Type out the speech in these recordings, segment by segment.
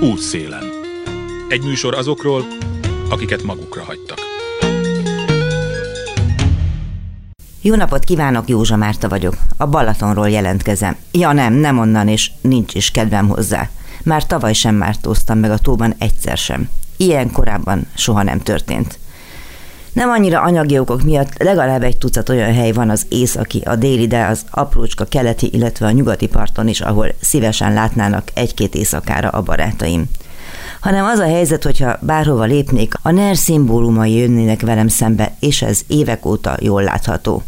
Útszélen. Egy műsor azokról, akiket magukra hagytak. Jó napot kívánok, Józsa Márta vagyok. A Balatonról jelentkezem. Ja nem, nem onnan, és nincs is kedvem hozzá. Már tavaly sem mártóztam meg a tóban egyszer sem. Ilyen korábban soha nem történt. Nem annyira anyagi okok miatt legalább egy tucat olyan hely van az északi, a déli, de az aprócska keleti, illetve a nyugati parton is, ahol szívesen látnának egy-két éjszakára a barátaim. Hanem az a helyzet, hogyha bárhova lépnék, a NER szimbólumai jönnének velem szembe, és ez évek óta jól látható.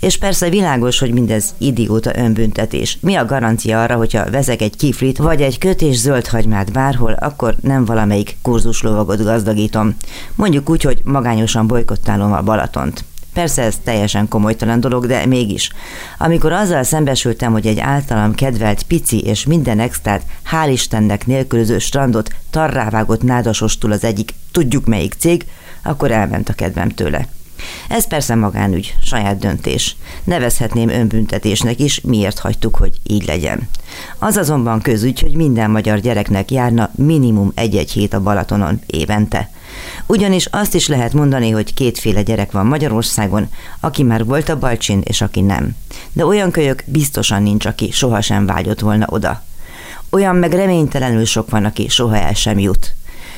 És persze világos, hogy mindez idióta önbüntetés. Mi a garancia arra, hogyha vezek egy kiflit, vagy egy kötés zöld hagymát bárhol, akkor nem valamelyik kurzuslovagot gazdagítom. Mondjuk úgy, hogy magányosan bolykottálom a Balatont. Persze ez teljesen komolytalan dolog, de mégis. Amikor azzal szembesültem, hogy egy általam kedvelt pici és minden extrát, hál' Istennek nélkülöző strandot tarrávágott nádasostul az egyik tudjuk melyik cég, akkor elment a kedvem tőle. Ez persze magánügy, saját döntés. Nevezhetném önbüntetésnek is, miért hagytuk, hogy így legyen. Az azonban közügy, hogy minden magyar gyereknek járna minimum egy-egy hét a Balatonon évente. Ugyanis azt is lehet mondani, hogy kétféle gyerek van Magyarországon, aki már volt a Balcsin, és aki nem. De olyan kölyök biztosan nincs, aki sohasem vágyott volna oda. Olyan meg reménytelenül sok van, aki soha el sem jut.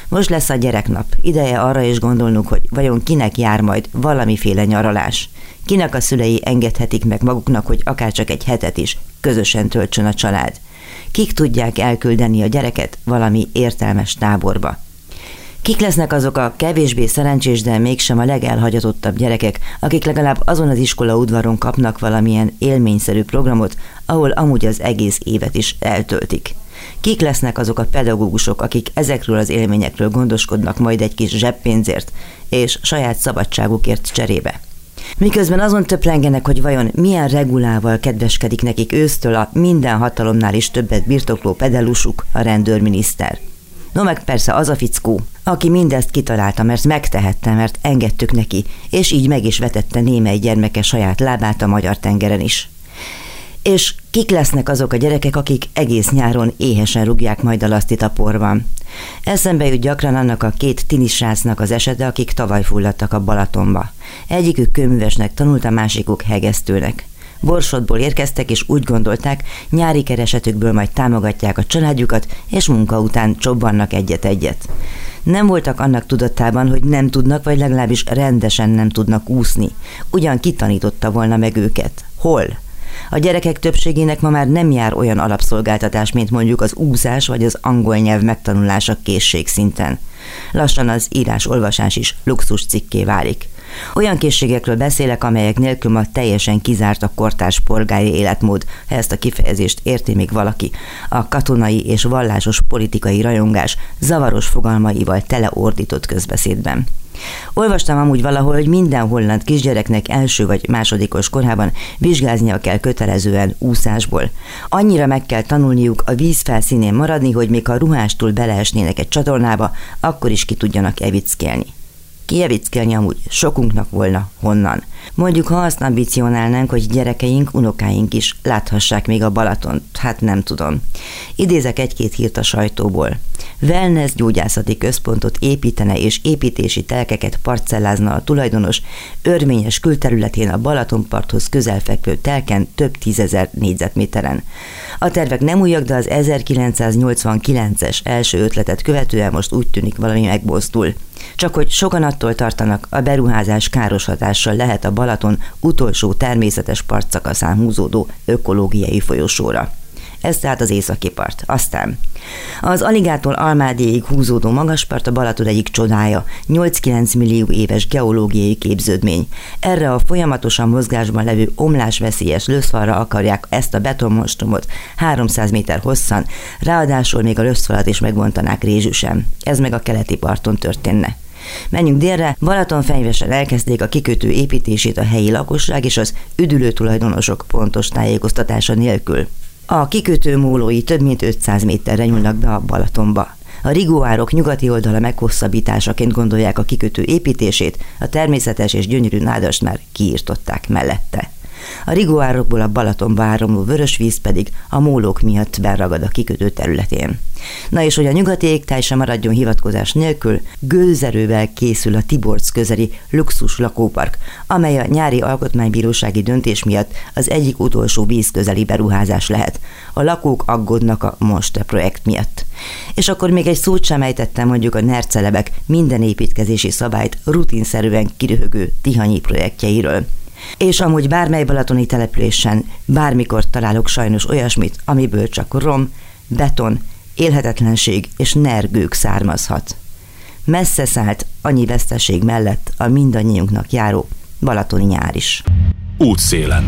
Most lesz a gyereknap. Ideje arra is gondolnunk, hogy vajon kinek jár majd valamiféle nyaralás. Kinek a szülei engedhetik meg maguknak, hogy akár csak egy hetet is közösen töltsön a család. Kik tudják elküldeni a gyereket valami értelmes táborba. Kik lesznek azok a kevésbé szerencsés, de mégsem a legelhagyatottabb gyerekek, akik legalább azon az iskola udvaron kapnak valamilyen élményszerű programot, ahol amúgy az egész évet is eltöltik. Kik lesznek azok a pedagógusok, akik ezekről az élményekről gondoskodnak majd egy kis zseppénzért és saját szabadságukért cserébe? Miközben azon töplengenek, hogy vajon milyen regulával kedveskedik nekik ősztől a minden hatalomnál is többet birtokló pedelusuk, a rendőrminiszter. No meg persze az a fickó, aki mindezt kitalálta, mert megtehette, mert engedtük neki, és így meg is vetette némely gyermeke saját lábát a magyar tengeren is. És kik lesznek azok a gyerekek, akik egész nyáron éhesen rúgják majd a lasztit a porban? Eszembe jut gyakran annak a két tinisrácnak az esete, akik tavaly fulladtak a Balatonba. Egyikük kőművesnek tanult, a másikuk hegesztőnek. Borsodból érkeztek, és úgy gondolták, nyári keresetükből majd támogatják a családjukat, és munka után csobbannak egyet-egyet. Nem voltak annak tudatában, hogy nem tudnak, vagy legalábbis rendesen nem tudnak úszni. Ugyan kitanította volna meg őket. Hol? A gyerekek többségének ma már nem jár olyan alapszolgáltatás, mint mondjuk az úszás vagy az angol nyelv megtanulása készségszinten. Lassan az írás-olvasás is luxus cikké válik. Olyan készségekről beszélek, amelyek nélkül ma teljesen kizárt a kortárs polgári életmód, ha ezt a kifejezést érti még valaki. A katonai és vallásos politikai rajongás zavaros fogalmaival teleordított közbeszédben. Olvastam amúgy valahol, hogy minden holland kisgyereknek első vagy másodikos korában vizsgáznia kell kötelezően úszásból. Annyira meg kell tanulniuk a víz felszínén maradni, hogy még ha ruhástól beleesnének egy csatornába, akkor is ki tudjanak evickélni. Kievickelni amúgy sokunknak volna honnan. Mondjuk, ha azt ambicionálnánk, hogy gyerekeink, unokáink is láthassák még a Balatont, hát nem tudom. Idézek egy-két hírt a sajtóból. Wellness gyógyászati központot építene és építési telkeket parcellázna a tulajdonos örményes külterületén a Balatonparthoz közelfekvő telken több tízezer négyzetméteren. A tervek nem újak, de az 1989-es első ötletet követően most úgy tűnik valami megbozdul. Csak hogy sokan attól tartanak, a beruházás káros hatással lehet a Balaton utolsó természetes partszakaszán húzódó ökológiai folyosóra. Ez tehát az északi part. Aztán az Aligától Almádéig húzódó magaspart a Balaton egyik csodája, 8-9 millió éves geológiai képződmény. Erre a folyamatosan mozgásban levő omlásveszélyes lőszfalra akarják ezt a betonmonstrumot 300 méter hosszan, ráadásul még a lőszfalat is megbontanák rézsüsen. Ez meg a keleti parton történne. Menjünk délre, Balaton fenyvesen elkezdték a kikötő építését a helyi lakosság és az üdülő tulajdonosok pontos tájékoztatása nélkül. A kikötő mólói több mint 500 méterre nyúlnak be a Balatonba. A rigóárok nyugati oldala meghosszabbításaként gondolják a kikötő építését, a természetes és gyönyörű nádast már kiírtották mellette. A rigóárokból a Balatonba áramló vörös víz pedig a mólók miatt beragad a kikötő területén. Na és hogy a nyugati égtáj sem maradjon hivatkozás nélkül, gőzerővel készül a Tiborc közeli luxus lakópark, amely a nyári alkotmánybírósági döntés miatt az egyik utolsó vízközeli beruházás lehet. A lakók aggódnak a Monster projekt miatt. És akkor még egy szót sem ejtettem mondjuk a nercelebek minden építkezési szabályt rutinszerűen kiröhögő Tihanyi projektjeiről. És amúgy bármely balatoni településen bármikor találok sajnos olyasmit, amiből csak rom, beton, élhetetlenség és nergők származhat. Messze szállt annyi veszteség mellett a mindannyiunknak járó balatoni nyár is. Útszélen.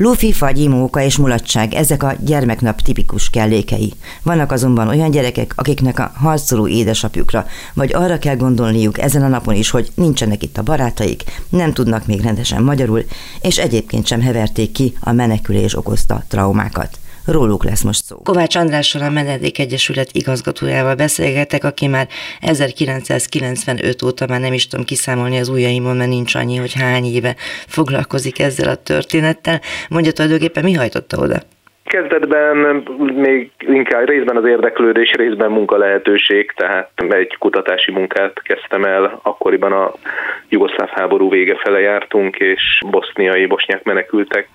Lufi, fagy, imóka és mulatság, ezek a gyermeknap tipikus kellékei. Vannak azonban olyan gyerekek, akiknek a harcoló édesapjukra, vagy arra kell gondolniuk ezen a napon is, hogy nincsenek itt a barátaik, nem tudnak még rendesen magyarul, és egyébként sem heverték ki a menekülés okozta traumákat. Róluk lesz most szó. Kovács Andrással a Menedék Egyesület igazgatójával beszélgetek, aki már 1995 óta már nem is tudom kiszámolni az ujjaimon, mert nincs annyi, hogy hány éve foglalkozik ezzel a történettel. Mondja tulajdonképpen mi hajtotta oda? Kezdetben még inkább részben az érdeklődés, részben munka lehetőség, tehát egy kutatási munkát kezdtem el, akkoriban a jugoszláv háború vége fele jártunk, és boszniai, bosnyák menekültek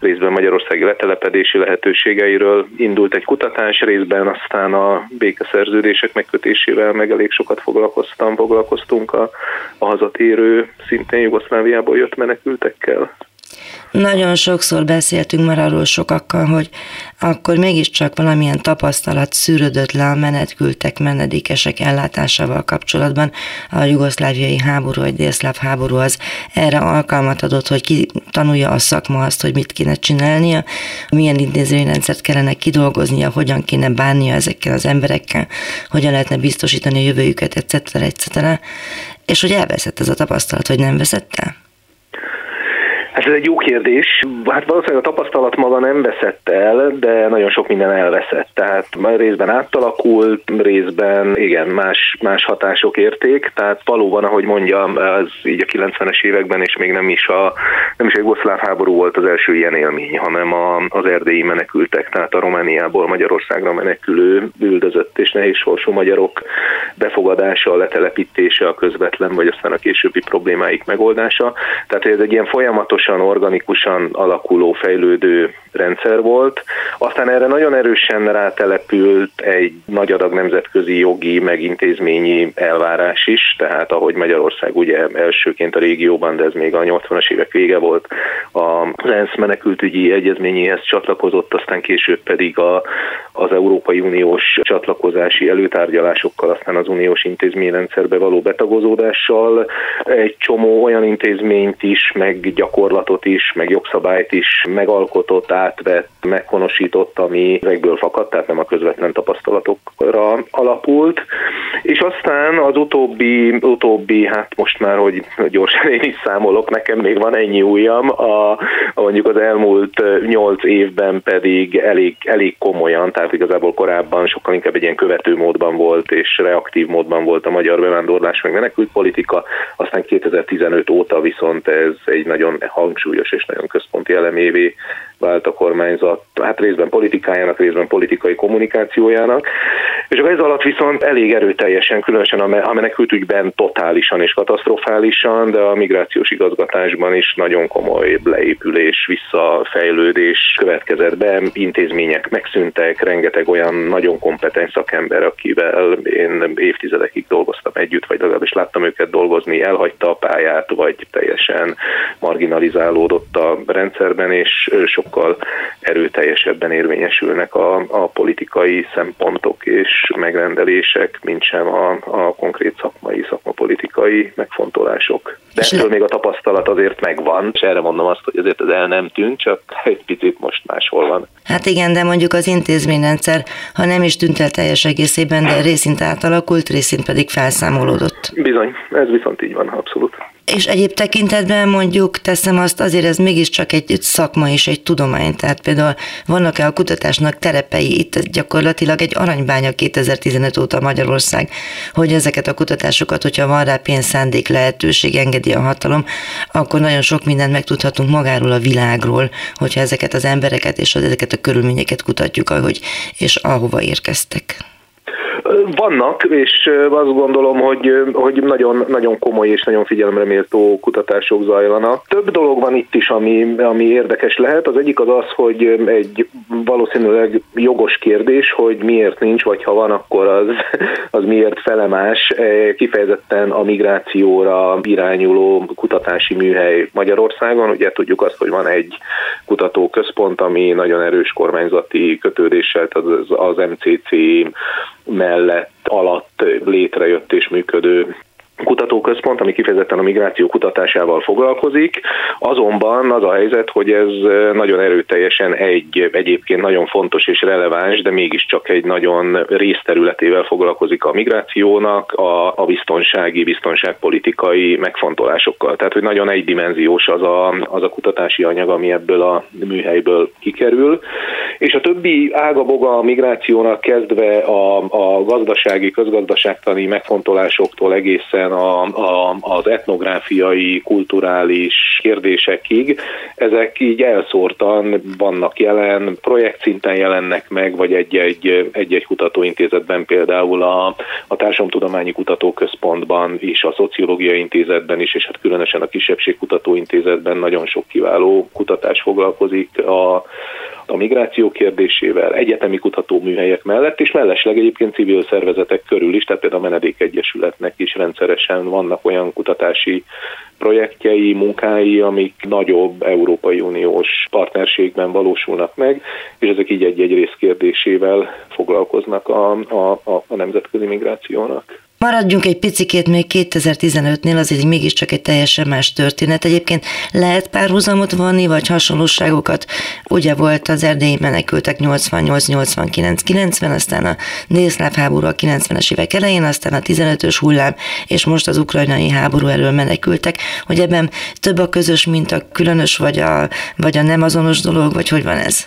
részben magyarországi letelepedési lehetőségeiről indult egy kutatás, részben aztán a békeszerződések megkötésével meg elég sokat foglalkoztam, foglalkoztunk a, a hazatérő, szintén Jugoszláviából jött menekültekkel. Nagyon sokszor beszéltünk már arról sokakkal, hogy akkor mégiscsak valamilyen tapasztalat szűrődött le a menetkültek, menedékesek ellátásával kapcsolatban. A jugoszláviai háború, vagy délszláv háború az erre alkalmat adott, hogy ki tanulja a szakma azt, hogy mit kéne csinálnia, milyen intézményrendszert kellene kidolgoznia, hogyan kéne bánnia ezekkel az emberekkel, hogyan lehetne biztosítani a jövőjüket, etc. etc. És hogy elveszett ez a tapasztalat, vagy nem veszett el? Hát ez egy jó kérdés. Hát valószínűleg a tapasztalat maga nem veszett el, de nagyon sok minden elveszett. Tehát részben átalakult, részben igen, más, más hatások érték. Tehát valóban, ahogy mondjam, az így a 90-es években, és még nem is a, nem is a jugoszláv háború volt az első ilyen élmény, hanem a, az erdélyi menekültek, tehát a Romániából Magyarországra menekülő, üldözött és nehéz sorsú magyarok befogadása, a letelepítése, a közvetlen, vagy aztán a későbbi problémáik megoldása. Tehát ez egy ilyen folyamatos gyorsan, organikusan alakuló, fejlődő rendszer volt. Aztán erre nagyon erősen rátelepült egy nagy adag nemzetközi jogi, meg intézményi elvárás is, tehát ahogy Magyarország ugye elsőként a régióban, de ez még a 80-as évek vége volt, az ENSZ menekültügyi egyezményéhez csatlakozott, aztán később pedig a, az Európai Uniós csatlakozási előtárgyalásokkal, aztán az uniós intézményrendszerbe való betagozódással egy csomó olyan intézményt is, meg gyakorlatot is, meg jogszabályt is megalkotott, átvett, meghonosított, ami ezekből fakadt, tehát nem a közvetlen tapasztalatokra alapult. És aztán az utóbbi, utóbbi hát most már, hogy gyorsan én is számolok, nekem még van ennyi ujjam, a, a mondjuk az elmúlt nyolc évben pedig elég, elég komolyan, tehát igazából korábban sokkal inkább egy ilyen követő módban volt, és reaktív módban volt a magyar bevándorlás meg menekült politika, aztán 2015 óta viszont ez egy nagyon hangsúlyos és nagyon központi elemévé vált a kormányzat, hát részben politikájának, részben politikai kommunikációjának. És ez alatt viszont elég erőteljesen, különösen a menekültügyben totálisan és katasztrofálisan, de a migrációs igazgatásban is nagyon komoly leépülés, visszafejlődés következett be, intézmények megszűntek, rengeteg olyan nagyon kompetens szakember, akivel én évtizedekig dolgoztam együtt, vagy legalábbis láttam őket dolgozni, elhagyta a pályát, vagy teljesen marginalizálódott a rendszerben, és sok sokkal erőteljesebben érvényesülnek a, a politikai szempontok és megrendelések, mint sem a, a konkrét szakmai, szakmapolitikai megfontolások. De ettől még a tapasztalat azért megvan, és erre mondom azt, hogy azért ez el nem tűnt, csak egy picit most máshol van. Hát igen, de mondjuk az intézményrendszer, ha nem is tűnt el teljes egészében, de részint átalakult, részint pedig felszámolódott. Bizony, ez viszont így van, abszolút. És egyéb tekintetben mondjuk teszem azt, azért ez mégiscsak egy szakma és egy tudomány, tehát például vannak-e a kutatásnak terepei, itt gyakorlatilag egy aranybánya 2015 óta Magyarország, hogy ezeket a kutatásokat, hogyha van rá pénz, szándék, lehetőség, engedi a hatalom, akkor nagyon sok mindent megtudhatunk magáról a világról, hogyha ezeket az embereket és ezeket a körülményeket kutatjuk, ahogy és ahova érkeztek. Vannak, és azt gondolom, hogy, hogy nagyon, nagyon komoly és nagyon figyelemre méltó kutatások zajlanak. Több dolog van itt is, ami, ami érdekes lehet. Az egyik az az, hogy egy valószínűleg jogos kérdés, hogy miért nincs, vagy ha van, akkor az, az miért felemás. Kifejezetten a migrációra irányuló kutatási műhely Magyarországon. Ugye tudjuk azt, hogy van egy kutatóközpont, ami nagyon erős kormányzati kötődéssel, az, az MCC mellett alatt létrejött és működő kutatóközpont, ami kifejezetten a migráció kutatásával foglalkozik. Azonban az a helyzet, hogy ez nagyon erőteljesen egy egyébként nagyon fontos és releváns, de mégiscsak egy nagyon részterületével foglalkozik a migrációnak, a, a biztonsági, biztonságpolitikai megfontolásokkal. Tehát, hogy nagyon egydimenziós az a, az a kutatási anyag, ami ebből a műhelyből kikerül. És a többi ágaboga a migrációnak kezdve a, a gazdasági, közgazdaságtani megfontolásoktól egészen egészen a, a, az etnográfiai, kulturális kérdésekig, ezek így elszórtan vannak jelen, projekt szinten jelennek meg, vagy egy-egy, egy-egy kutatóintézetben, például a, a Társadalomtudományi Kutatóközpontban is, a Szociológiai Intézetben is, és hát különösen a Kisebbségkutatóintézetben nagyon sok kiváló kutatás foglalkozik a, a migráció kérdésével, egyetemi kutatóműhelyek mellett, és mellesleg egyébként civil szervezetek körül is, tehát például a Menedék Egyesületnek is rendszeresen vannak olyan kutatási projektjei, munkái, amik nagyobb Európai Uniós partnerségben valósulnak meg, és ezek így egy-egy részkérdésével foglalkoznak a, a, a, a nemzetközi migrációnak. Maradjunk egy picikét még 2015-nél, azért mégiscsak egy teljesen más történet. Egyébként lehet párhuzamot vonni, vagy hasonlóságokat? Ugye volt az erdélyi menekültek 88, 89, 90, aztán a délszláv háború a 90-es évek elején, aztán a 15-ös hullám, és most az ukrajnai háború elől menekültek, hogy ebben több a közös, mint a különös, vagy a, vagy a nem azonos dolog, vagy hogy van ez?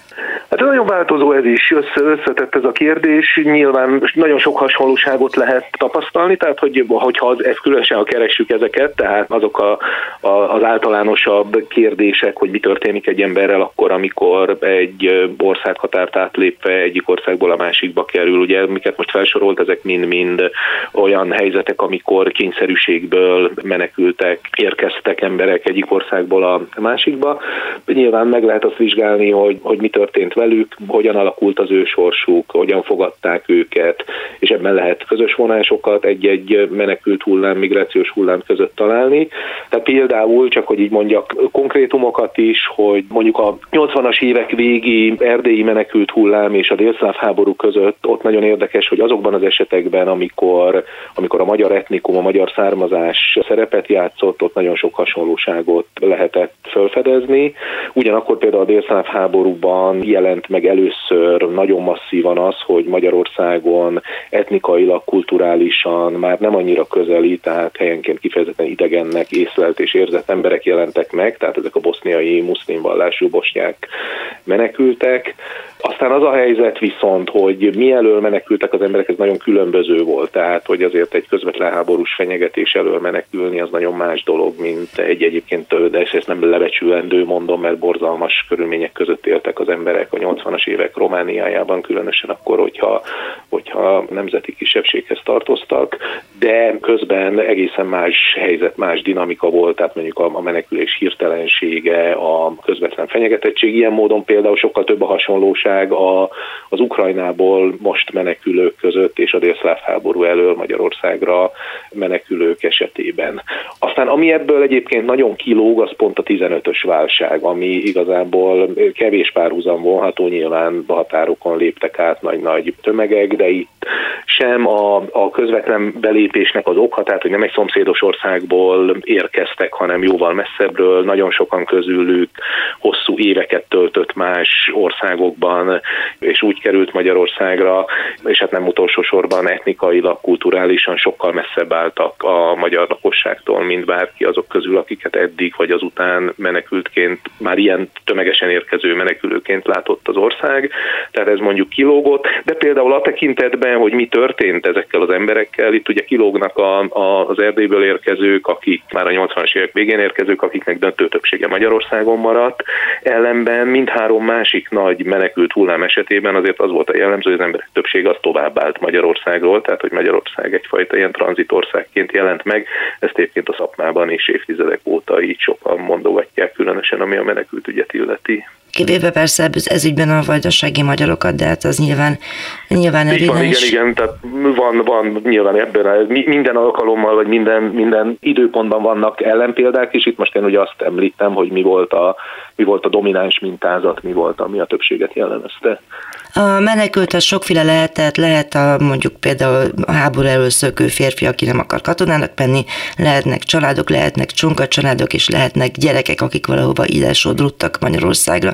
Hát nagyon változó ez is, össze, összetett ez a kérdés, nyilván nagyon sok hasonlóságot lehet tapasztalni, tehát hogy, hogyha az, ez különösen, ha keressük ezeket, tehát azok a, a, az általánosabb kérdések, hogy mi történik egy emberrel akkor, amikor egy országhatárt átlépve egyik országból a másikba kerül, ugye miket most felsorolt, ezek mind-mind olyan helyzetek, amikor kényszerűségből menekültek, érkeztek emberek egyik országból a másikba. Nyilván meg lehet azt vizsgálni, hogy, hogy mi történt velük, hogyan alakult az ő sorsuk, hogyan fogadták őket, és ebben lehet közös vonásokat egy-egy menekült hullám, migrációs hullám között találni. Tehát például, csak hogy így mondjak konkrétumokat is, hogy mondjuk a 80-as évek végi erdélyi menekült hullám és a délszláv háború között ott nagyon érdekes, hogy azokban az esetekben, amikor, amikor a magyar etnikum, a magyar származás szerepet játszott, ott nagyon sok hasonlóságot lehetett felfedezni. Ugyanakkor például a délszláv háborúban jelen jelent meg először nagyon masszívan az, hogy Magyarországon etnikailag, kulturálisan már nem annyira közeli, tehát helyenként kifejezetten idegennek észlelt és érzett emberek jelentek meg, tehát ezek a boszniai muszlim vallású bosnyák menekültek. Aztán az a helyzet viszont, hogy mielől menekültek az emberek, ez nagyon különböző volt, tehát hogy azért egy közvetlen háborús fenyegetés elől menekülni az nagyon más dolog, mint egy egyébként, de ezt nem lebecsülendő mondom, mert borzalmas körülmények között éltek az emberek a 80-as évek Romániájában, különösen akkor, hogyha, hogyha nemzeti kisebbséghez tartoztak, de közben egészen más helyzet, más dinamika volt, tehát mondjuk a menekülés hirtelensége, a közvetlen fenyegetettség, ilyen módon például sokkal több a hasonlóság a, az Ukrajnából most menekülők között és a délszláv háború elől Magyarországra menekülők esetében. Aztán ami ebből egyébként nagyon kilóg, az pont a 15-ös válság, ami igazából kevés párhuzam vonható, nyilván határokon léptek át nagy-nagy tömegek, de itt sem a, a közvetlen belépésnek az oka, tehát hogy nem egy szomszédos országból érkeztek, hanem jóval messzebbről, nagyon sokan közülük hosszú éveket töltött más országokban, és úgy került Magyarországra, és hát nem utolsó sorban etnikailag, kulturálisan sokkal messzebb álltak a magyar lakosságtól, mint bárki azok közül, akiket eddig vagy azután menekültként, már ilyen tömegesen érkező menekülőként látott az ország. Tehát ez mondjuk kilógott, de például a tekintetben, hogy mi történt ezekkel az emberekkel, itt ugye kilógnak a, a, az Erdélyből érkezők, akik már a 80-as évek végén érkezők, akiknek döntő többsége Magyarországon maradt, ellenben mindhárom másik nagy menekült hullám esetében azért az volt a jellemző, hogy az emberek többsége az továbbált Magyarországról, tehát hogy Magyarország egyfajta ilyen tranzitországként jelent meg, ezt egyébként a szakmában is évtizedek óta így sokan mondogatják, különösen ami a menekült ügyet illeti. Kivéve persze ez ügyben a vajdasági magyarokat, de hát az nyilván, nyilván evidens. Van, igen, igen, tehát van, van nyilván ebben minden alkalommal, vagy minden, minden időpontban vannak ellenpéldák, és itt most én ugye azt említem, hogy mi volt a, mi volt a domináns mintázat, mi volt, ami a többséget jellemezte. A menekült az sokféle lehet, tehát lehet a, mondjuk például a háború elől szökő férfi, aki nem akar katonának menni, lehetnek családok, lehetnek csonka családok, és lehetnek gyerekek, akik valahova ide sodrottak Magyarországra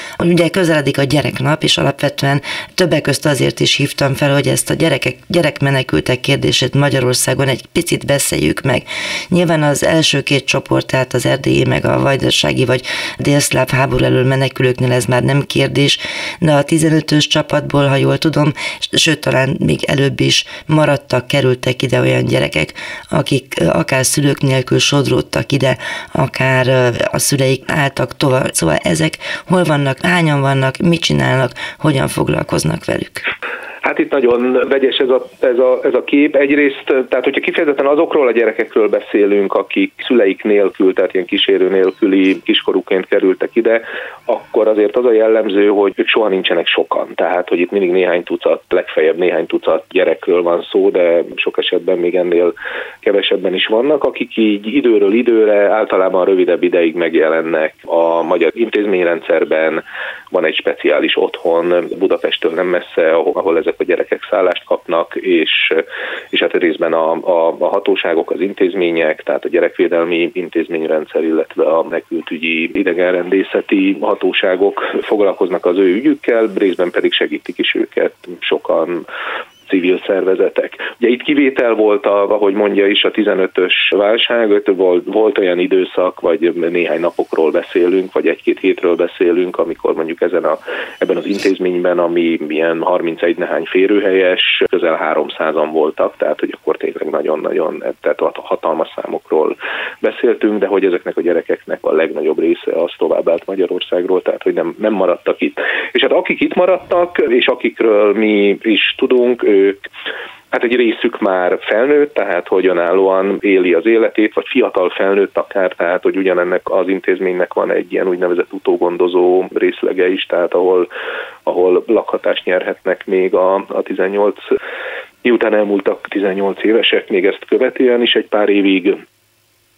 Ugye közeledik a gyereknap, és alapvetően többek közt azért is hívtam fel, hogy ezt a gyerekek, gyerekmenekültek kérdését Magyarországon egy picit beszéljük meg. Nyilván az első két csoport, tehát az erdélyi, meg a vajdasági vagy délszláv háború elől menekülőknél ez már nem kérdés, de a 15-ös csapatból, ha jól tudom, sőt talán még előbb is maradtak, kerültek ide olyan gyerekek, akik akár szülők nélkül sodródtak ide, akár a szüleik álltak tovább. Szóval ezek hol vannak, hányan vannak, mit csinálnak, hogyan foglalkoznak velük? Hát itt nagyon vegyes ez a, ez, a, ez a kép. Egyrészt, tehát hogyha kifejezetten azokról a gyerekekről beszélünk, akik szüleik nélkül, tehát ilyen kísérő nélküli kiskorúként kerültek ide, akkor azért az a jellemző, hogy ők soha nincsenek sokan. Tehát, hogy itt mindig néhány tucat, legfeljebb néhány tucat gyerekről van szó, de sok esetben még ennél kevesebben is vannak, akik így időről időre általában rövidebb ideig megjelennek a magyar intézményrendszerben. Van egy speciális otthon Budapesttől nem messze, ahol ezek a gyerekek szállást kapnak, és, és hát részben a, a, a hatóságok, az intézmények, tehát a gyerekvédelmi intézményrendszer, illetve a menekültügyi idegenrendészeti hatóságok foglalkoznak az ő ügyükkel, részben pedig segítik is őket sokan civil szervezetek. Ugye itt kivétel volt, a, ahogy mondja is, a 15-ös válság, volt, volt olyan időszak, vagy néhány napokról beszélünk, vagy egy-két hétről beszélünk, amikor mondjuk ezen a, ebben az intézményben, ami ilyen 31 nehány férőhelyes, közel 300-an voltak, tehát hogy akkor tényleg nagyon-nagyon, tehát hatalmas számokról beszéltünk, de hogy ezeknek a gyerekeknek a legnagyobb része az tovább állt Magyarországról, tehát hogy nem, nem maradtak itt. És hát akik itt maradtak, és akikről mi is tudunk, ő ők Hát egy részük már felnőtt, tehát hogy önállóan éli az életét, vagy fiatal felnőtt akár, tehát hogy ugyanennek az intézménynek van egy ilyen úgynevezett utógondozó részlege is, tehát ahol, ahol lakhatást nyerhetnek még a, a 18 miután elmúltak 18 évesek, még ezt követően is egy pár évig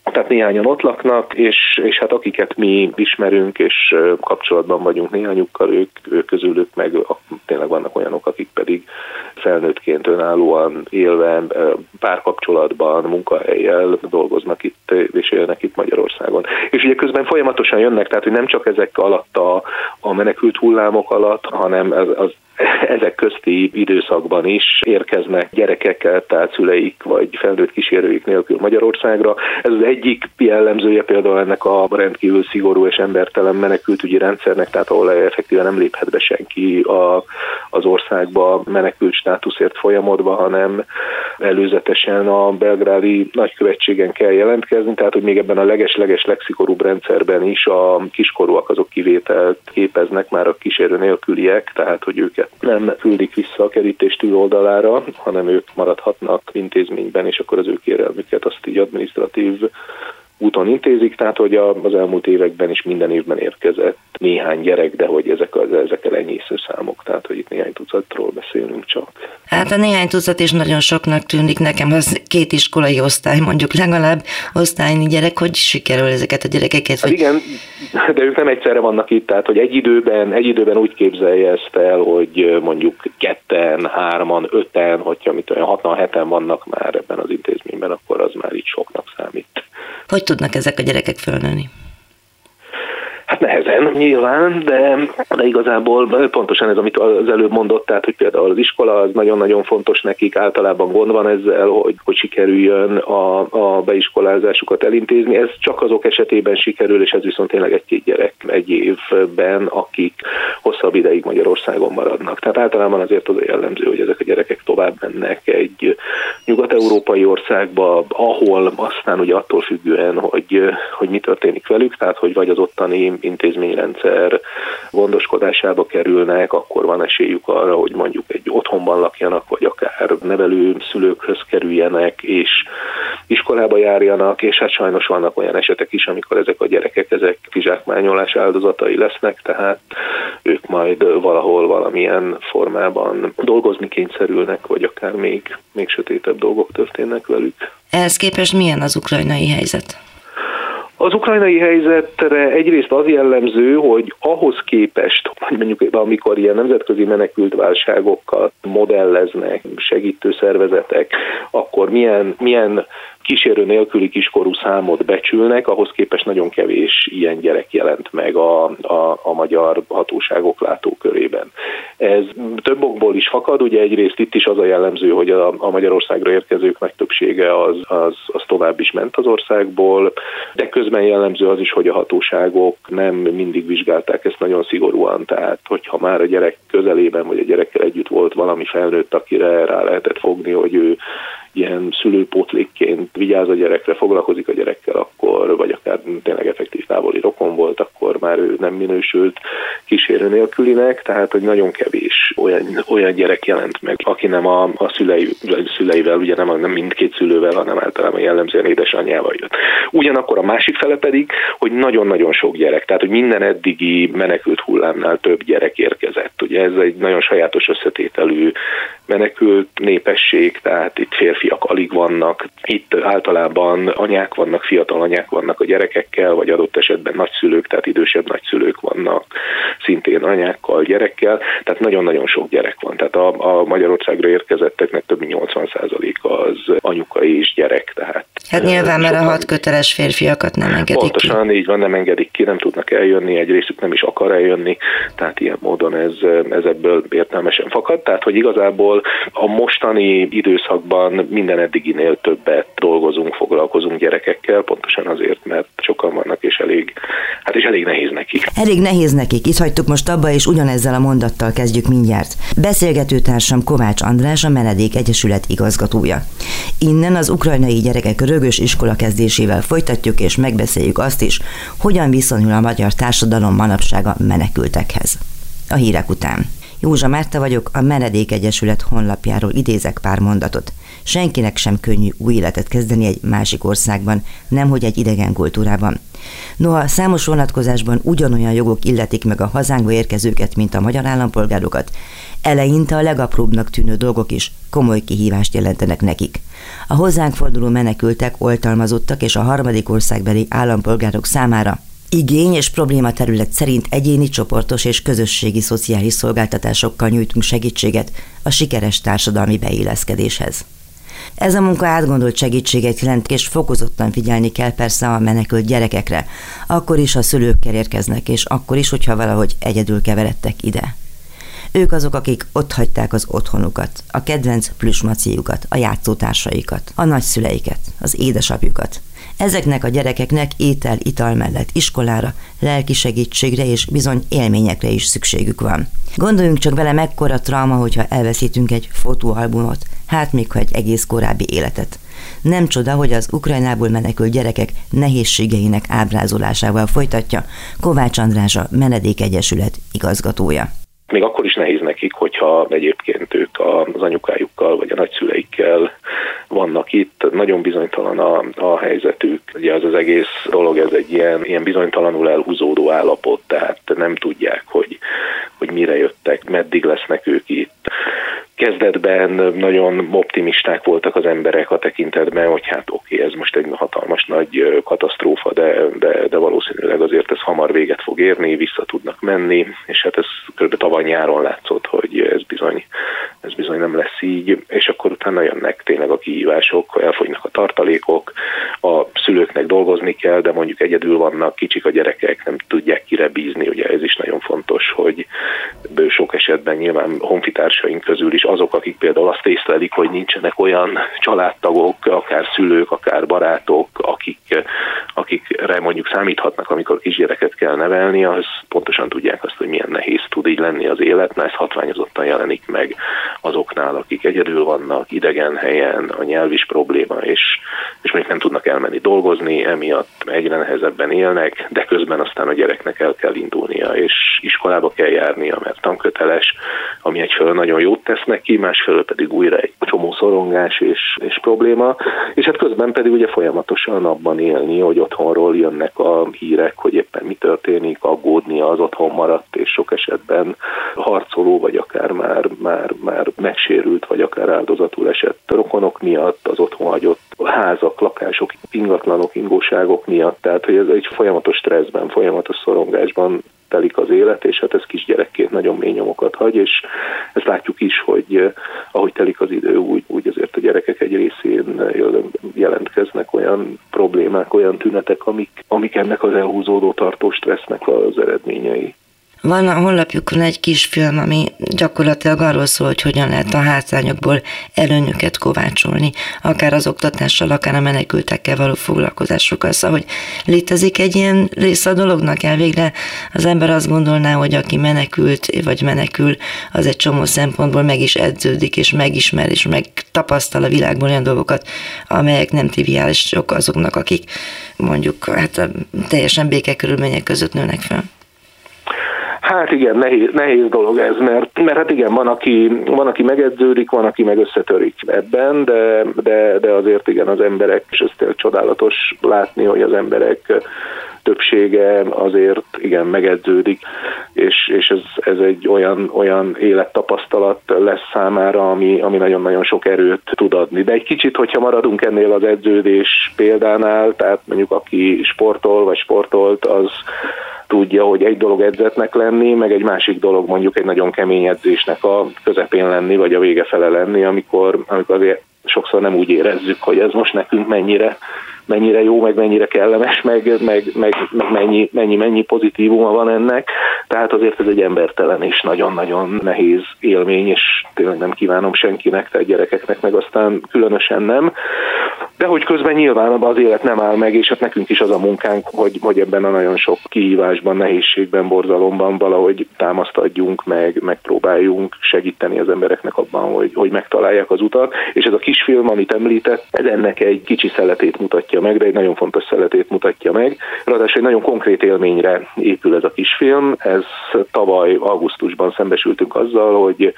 tehát néhányan ott laknak, és, és hát akiket mi ismerünk, és kapcsolatban vagyunk néhányukkal, ők, ők közülük meg tényleg vannak olyanok, akik pedig felnőttként önállóan élve párkapcsolatban, munkahelyjel dolgoznak itt, és élnek itt Magyarországon. És ugye közben folyamatosan jönnek, tehát hogy nem csak ezek alatt a, a menekült hullámok alatt, hanem az, az ezek közti időszakban is érkeznek gyerekekkel, tehát szüleik vagy felnőtt kísérőik nélkül Magyarországra. Ez az egyik jellemzője például ennek a rendkívül szigorú és embertelen menekültügyi rendszernek, tehát ahol effektíven nem léphet be senki a, az országba menekült státuszért folyamodva, hanem előzetesen a belgrádi nagykövetségen kell jelentkezni, tehát hogy még ebben a leges-leges legszigorúbb rendszerben is a kiskorúak azok kivételt képeznek már a kísérő nélküliek, tehát hogy őket nem küldik vissza a kerítés túloldalára, hanem ők maradhatnak intézményben, és akkor az ő kérelmüket azt így administratív úton intézik, tehát hogy az elmúlt években is minden évben érkezett néhány gyerek, de hogy ezek, az, ezek elenyésző számok, tehát hogy itt néhány tucatról beszélünk csak. Hát a néhány tucat is nagyon soknak tűnik nekem, az két iskolai osztály, mondjuk legalább osztályi gyerek, hogy sikerül ezeket a gyerekeket? Hát igen, de ők nem egyszerre vannak itt, tehát hogy egy időben, egy időben úgy képzelje ezt el, hogy mondjuk ketten, hárman, öten, hogyha mit olyan hatan, heten vannak már ebben az intézményben, akkor az már így soknak számít. Hogy tudnak ezek a gyerekek fölnőni? Hát nehezen nyilván, de, de igazából pontosan ez, amit az előbb mondott, tehát hogy például az iskola az nagyon-nagyon fontos nekik, általában gond van ezzel, hogy, hogy sikerüljön a, a beiskolázásukat elintézni. Ez csak azok esetében sikerül, és ez viszont tényleg egy-két gyerek egy évben, akik hosszabb ideig Magyarországon maradnak. Tehát általában azért az a jellemző, hogy ezek a gyerekek tovább mennek egy nyugat-európai országba, ahol aztán ugye attól függően, hogy, hogy mi történik velük, tehát hogy vagy az ottani intézményrendszer gondoskodásába kerülnek, akkor van esélyük arra, hogy mondjuk egy otthonban lakjanak, vagy akár nevelő szülőkhöz kerüljenek, és iskolába járjanak, és hát sajnos vannak olyan esetek is, amikor ezek a gyerekek, ezek kizsákmányolás áldozatai lesznek, tehát ők majd valahol valamilyen formában dolgozni kényszerülnek, vagy akár még, még sötétebb dolgok történnek velük. Ehhez képest milyen az ukrajnai helyzet? Az ukrajnai helyzetre egyrészt az jellemző, hogy ahhoz képest, hogy mondjuk amikor ilyen nemzetközi menekült válságokat modelleznek segítő szervezetek, akkor milyen, milyen kísérő nélküli kiskorú számot becsülnek, ahhoz képest nagyon kevés ilyen gyerek jelent meg a, a, a magyar hatóságok látókörében. Ez több okból is fakad, ugye egyrészt itt is az a jellemző, hogy a, a Magyarországra érkezők nagy többsége az, az, az tovább is ment az országból, de közben jellemző az is, hogy a hatóságok nem mindig vizsgálták ezt nagyon szigorúan, tehát hogyha már a gyerek közelében vagy a gyerekkel együtt volt valami felnőtt, akire rá lehetett fogni, hogy ő ilyen szülőpótlékként vigyáz a gyerekre, foglalkozik a gyerekkel, akkor, vagy akár tényleg effektív távoli rokon volt, akkor már ő nem minősült kísérő nélkülinek, tehát hogy nagyon kevés olyan, olyan gyerek jelent meg, aki nem a, a szülei, szüleivel, ugye nem, nem mindkét szülővel, hanem általában jellemzően édesanyjával jött. Ugyanakkor a másik fele pedig, hogy nagyon-nagyon sok gyerek, tehát hogy minden eddigi menekült hullámnál több gyerek érkezett. Ugye ez egy nagyon sajátos összetételű menekült népesség, tehát itt férfiak alig vannak, itt általában anyák vannak, fiatal anyák vannak a gyerekekkel, vagy adott esetben nagyszülők, tehát idősebb nagyszülők vannak, szintén anyákkal, gyerekkel, tehát nagyon-nagyon sok gyerek van. Tehát a, a Magyarországra érkezetteknek több mint 80%-a az anyuka és gyerek. Tehát hát nyilván, mert a hat köteles férfiakat nem engedik Pontosan ki. így van, nem engedik ki, nem tudnak eljönni, egy részük nem is akar eljönni, tehát ilyen módon ez, ez ebből értelmesen fakad. Tehát, hogy igazából a mostani időszakban minden eddiginél többet dolgozunk, foglalkozunk gyerekekkel, pontosan azért, mert sokan vannak, és elég, hát és elég nehéz nekik. Elég nehéz nekik. Itt hagytuk most abba, és ugyanezzel a mondattal kezdjük mindjárt. Beszélgetőtársam Kovács András, a Menedék Egyesület igazgatója. Innen az ukrajnai gyerekek rögös iskola kezdésével folytatjuk, és megbeszéljük azt is, hogyan viszonyul a magyar társadalom manapság a menekültekhez. A hírek után. Józsa Márta vagyok, a Menedék Egyesület honlapjáról idézek pár mondatot. Senkinek sem könnyű új életet kezdeni egy másik országban, nemhogy egy idegen kultúrában. Noha számos vonatkozásban ugyanolyan jogok illetik meg a hazánkba érkezőket, mint a magyar állampolgárokat, eleinte a legapróbbnak tűnő dolgok is komoly kihívást jelentenek nekik. A hozzánk forduló menekültek, oltalmazottak és a harmadik országbeli állampolgárok számára igény és probléma terület szerint egyéni, csoportos és közösségi szociális szolgáltatásokkal nyújtunk segítséget a sikeres társadalmi beilleszkedéshez. Ez a munka átgondolt segítséget jelent, és fokozottan figyelni kell persze a menekült gyerekekre, akkor is, ha szülőkkel érkeznek, és akkor is, hogyha valahogy egyedül keveredtek ide. Ők azok, akik ott hagyták az otthonukat, a kedvenc plüsmaciukat, a játszótársaikat, a nagyszüleiket, az édesapjukat. Ezeknek a gyerekeknek étel, ital mellett iskolára, lelki segítségre és bizony élményekre is szükségük van. Gondoljunk csak vele mekkora trauma, hogyha elveszítünk egy fotóalbumot, hát még ha egy egész korábbi életet. Nem csoda, hogy az Ukrajnából menekült gyerekek nehézségeinek ábrázolásával folytatja Kovács András a Menedék Egyesület igazgatója még akkor is nehéz nekik, hogyha egyébként ők az anyukájukkal vagy a nagyszüleikkel vannak itt. Nagyon bizonytalan a, a helyzetük. Ugye az az egész dolog, ez egy ilyen, ilyen bizonytalanul elhúzódó állapot, tehát nem tudják, hogy, hogy mire jöttek, meddig lesznek ők itt kezdetben nagyon optimisták voltak az emberek a tekintetben, hogy hát oké, ez most egy hatalmas nagy katasztrófa, de, de, de valószínűleg azért ez hamar véget fog érni, vissza tudnak menni, és hát ez kb. tavaly nyáron látszott, hogy ez bizony, ez bizony nem lesz így, és akkor utána jönnek tényleg a kihívások, elfogynak a tartalékok, a szülőknek dolgozni kell, de mondjuk egyedül vannak, kicsik a gyerekek, nem tudják kire bízni, ugye ez is nagyon fontos, hogy sok esetben nyilván honfitársaink közül is azok, akik például azt észlelik, hogy nincsenek olyan családtagok, akár szülők, akár barátok, akik, akikre mondjuk számíthatnak, amikor kisgyereket kell nevelni, az pontosan tudják azt, hogy milyen nehéz tud így lenni az élet, mert ez hatványozottan jelenik meg azoknál, akik egyedül vannak, idegen helyen, a nyelv is probléma, és, és még nem tudnak elmenni dolgozni, emiatt egyre nehezebben élnek, de közben aztán a gyereknek el kell indulnia, és iskolába kell járnia, mert tanköteles, ami egyfelől nagyon jót tesz neki, másfelől pedig újra egy csomó szorongás és, és probléma, és hát közben pedig ugye folyamatosan abban élni, hogy otthonról jönnek a hírek, hogy éppen mi történik, aggódni az otthon maradt, és sok esetben harcoló, vagy akár már, már, már megsérült, vagy akár áldozatul esett rokonok miatt, az otthon hagyott házak, lakások, ingatlanok, ingóságok miatt, tehát hogy ez egy folyamatos stresszben, folyamatos szorongásban telik az élet, és hát ez kisgyerekként nagyon mély nyomokat hagy, és ezt látjuk is, hogy eh, ahogy telik az idő, úgy, úgy azért a gyerekek egy részén jelentkeznek olyan problémák, olyan tünetek, amik, amik ennek az elhúzódó tartó stressznek az eredményei. Van a honlapjukon egy kis film, ami gyakorlatilag arról szól, hogy hogyan lehet a hátrányokból előnyöket kovácsolni, akár az oktatással, akár a menekültekkel való foglalkozásokkal. Szóval, hogy létezik egy ilyen rész a dolognak, elvégre az ember azt gondolná, hogy aki menekült, vagy menekül, az egy csomó szempontból meg is edződik, és megismer, és megtapasztal a világban olyan dolgokat, amelyek nem triviálisok azoknak, akik mondjuk hát teljesen békekörülmények között nőnek fel. Hát igen, nehéz, nehéz dolog ez, mert, mert hát igen, van aki, van, aki megedződik, van, aki meg összetörik ebben, de, de, de azért igen, az emberek, és ez tényleg csodálatos látni, hogy az emberek többsége azért igen megedződik, és, és ez, ez egy olyan, olyan élettapasztalat lesz számára, ami, ami nagyon-nagyon sok erőt tud adni. De egy kicsit, hogyha maradunk ennél az edződés példánál, tehát mondjuk aki sportol vagy sportolt, az tudja, hogy egy dolog edzetnek lenni, meg egy másik dolog mondjuk egy nagyon kemény edzésnek a közepén lenni, vagy a vége fele lenni, amikor, amikor azért sokszor nem úgy érezzük, hogy ez most nekünk mennyire mennyire jó, meg mennyire kellemes, meg, meg, meg, meg mennyi, mennyi, mennyi pozitívuma van ennek. Tehát azért ez egy embertelen és nagyon-nagyon nehéz élmény, és tényleg nem kívánom senkinek, tehát gyerekeknek meg aztán különösen nem. De hogy közben nyilván az élet nem áll meg, és hát nekünk is az a munkánk, hogy, hogy ebben a nagyon sok kihívásban, nehézségben, borzalomban valahogy támaszt adjunk, meg megpróbáljunk segíteni az embereknek abban, hogy, hogy megtalálják az utat. És ez a kisfilm, amit említett, ez ennek egy kicsi szeletét mutatja meg, de egy nagyon fontos szeletét mutatja meg. Ráadásul egy nagyon konkrét élményre épül ez a kisfilm. Ez tavaly augusztusban szembesültünk azzal, hogy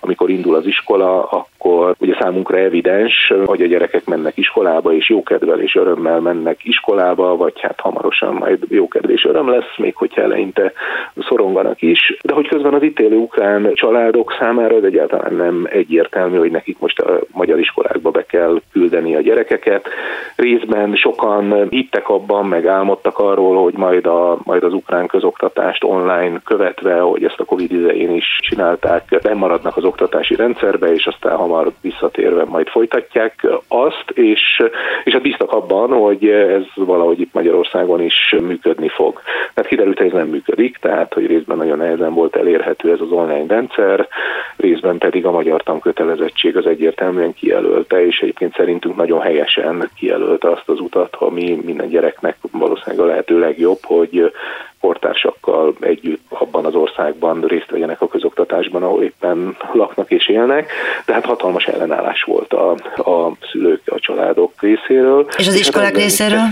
amikor indul az iskola, akkor ugye számunkra evidens, hogy a gyerekek mennek iskolába, és jókedvel és örömmel mennek iskolába, vagy hát hamarosan majd jókedv és öröm lesz, még hogyha eleinte szoronganak is. De hogy közben az itt élő ukrán családok számára ez egyáltalán nem egyértelmű, hogy nekik most a magyar iskolákba be kell küldeni a gyerekeket. Részben sokan hittek abban, meg álmodtak arról, hogy majd, a, majd az ukrán közoktatást online követve, hogy ezt a Covid idején is csinálták, maradnak az oktatási rendszerbe, és aztán hamar visszatérve majd folytatják azt, és, és hát bíztak abban, hogy ez valahogy itt Magyarországon is működni fog. Mert kiderült, hogy ez nem működik, tehát hogy részben nagyon nehezen volt elérhető ez az online rendszer, részben pedig a magyar tankötelezettség az egyértelműen kijelölte, és egyébként szerintünk nagyon helyesen kijelölte azt az utat, ami minden gyereknek valószínűleg a lehető legjobb, hogy kortársakkal együtt abban az országban részt vegyenek a közoktatásban, ahol éppen laknak és élnek, de hát hatalmas ellenállás volt a, a szülők, a családok részéről. És az iskolák hát részéről?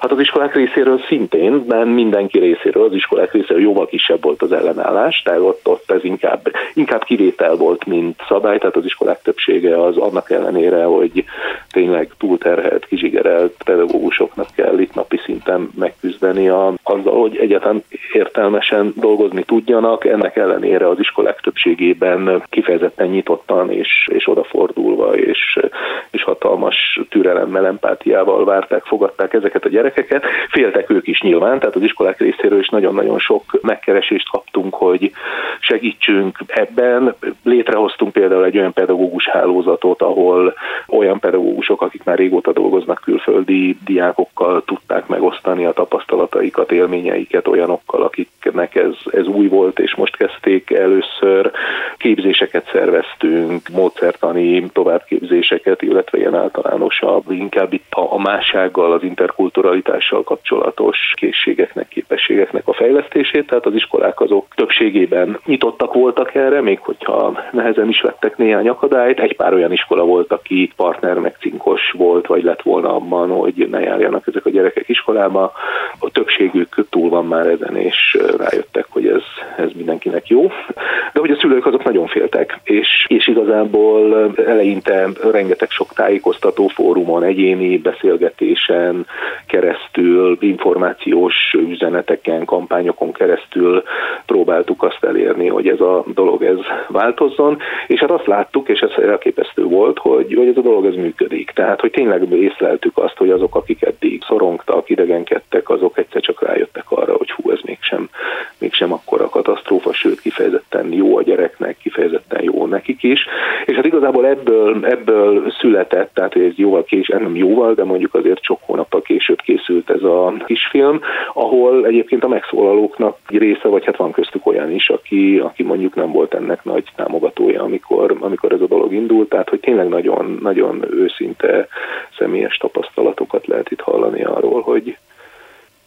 Hát az iskolák részéről szintén, de mindenki részéről, az iskolák részéről jóval kisebb volt az ellenállás, tehát ott, ott ez inkább, inkább kivétel volt, mint szabály, tehát az iskolák többsége az annak ellenére, hogy tényleg túlterhelt, kizsigerelt pedagógusoknak kell itt napi szinten megküzdeni a, azzal, hogy egyáltalán értelmesen dolgozni tudjanak, ennek ellenére az iskolák többségében kifejezetten nyitottan és, és odafordulva és, és hatalmas türelemmel, empátiával várták, fogadták ezeket a gyerekeket. Féltek ők is nyilván, tehát az iskolák részéről is nagyon-nagyon sok megkeresést kaptunk, hogy segítsünk ebben. Létrehoztunk például egy olyan pedagógus hálózatot, ahol olyan pedagógusok, akik már régóta dolgoznak külföldi diákokkal, tudták megosztani a tapasztalataikat, élményeiket olyanokkal, akiknek ez, ez új volt, és most kezdték először. Képzéseket szerveztünk, módszertani továbbképzéseket, illetve ilyen általánosabb, inkább itt a, a mássággal, az interkulturalitással kapcsolatos készségeknek, képességeknek a fejlesztését, tehát az iskolák azok többségében nyitottak voltak erre, még hogyha nehezen is vettek néhány akadályt. Egy pár olyan iskola volt, aki partner meg cinkos volt, vagy lett volna abban, hogy ne járjanak ezek a gyerekek iskolába. A többségük túl van már ezen, és rájöttek, hogy ez, ez mindenkinek jó. De hogy a szülők azok nagyon féltek, és, és igazából eleinte rengeteg sok tájékoztató fórumon, egyéni beszélgetésen keresztül, információs üzeneteken, kampányokon keresztül próbáltuk azt elérni, hogy ez a dolog ez változzon, és hát azt láttuk, és ez elképesztő volt, hogy, hogy ez a dolog ez működik. Tehát, hogy tényleg észleltük azt, hogy azok, akik eddig szorongtak, idegenkedtek, azok egyszer csak rájöttek arra, mégsem, mégsem akkora katasztrófa, sőt kifejezetten jó a gyereknek, kifejezetten jó nekik is. És hát igazából ebből, ebből született, tehát ez jóval kés, nem jóval, de mondjuk azért sok hónappal később készült ez a kisfilm, ahol egyébként a megszólalóknak része, vagy hát van köztük olyan is, aki, aki mondjuk nem volt ennek nagy támogatója, amikor, amikor ez a dolog indult, tehát hogy tényleg nagyon, nagyon őszinte személyes tapasztalatokat lehet itt hallani arról, hogy,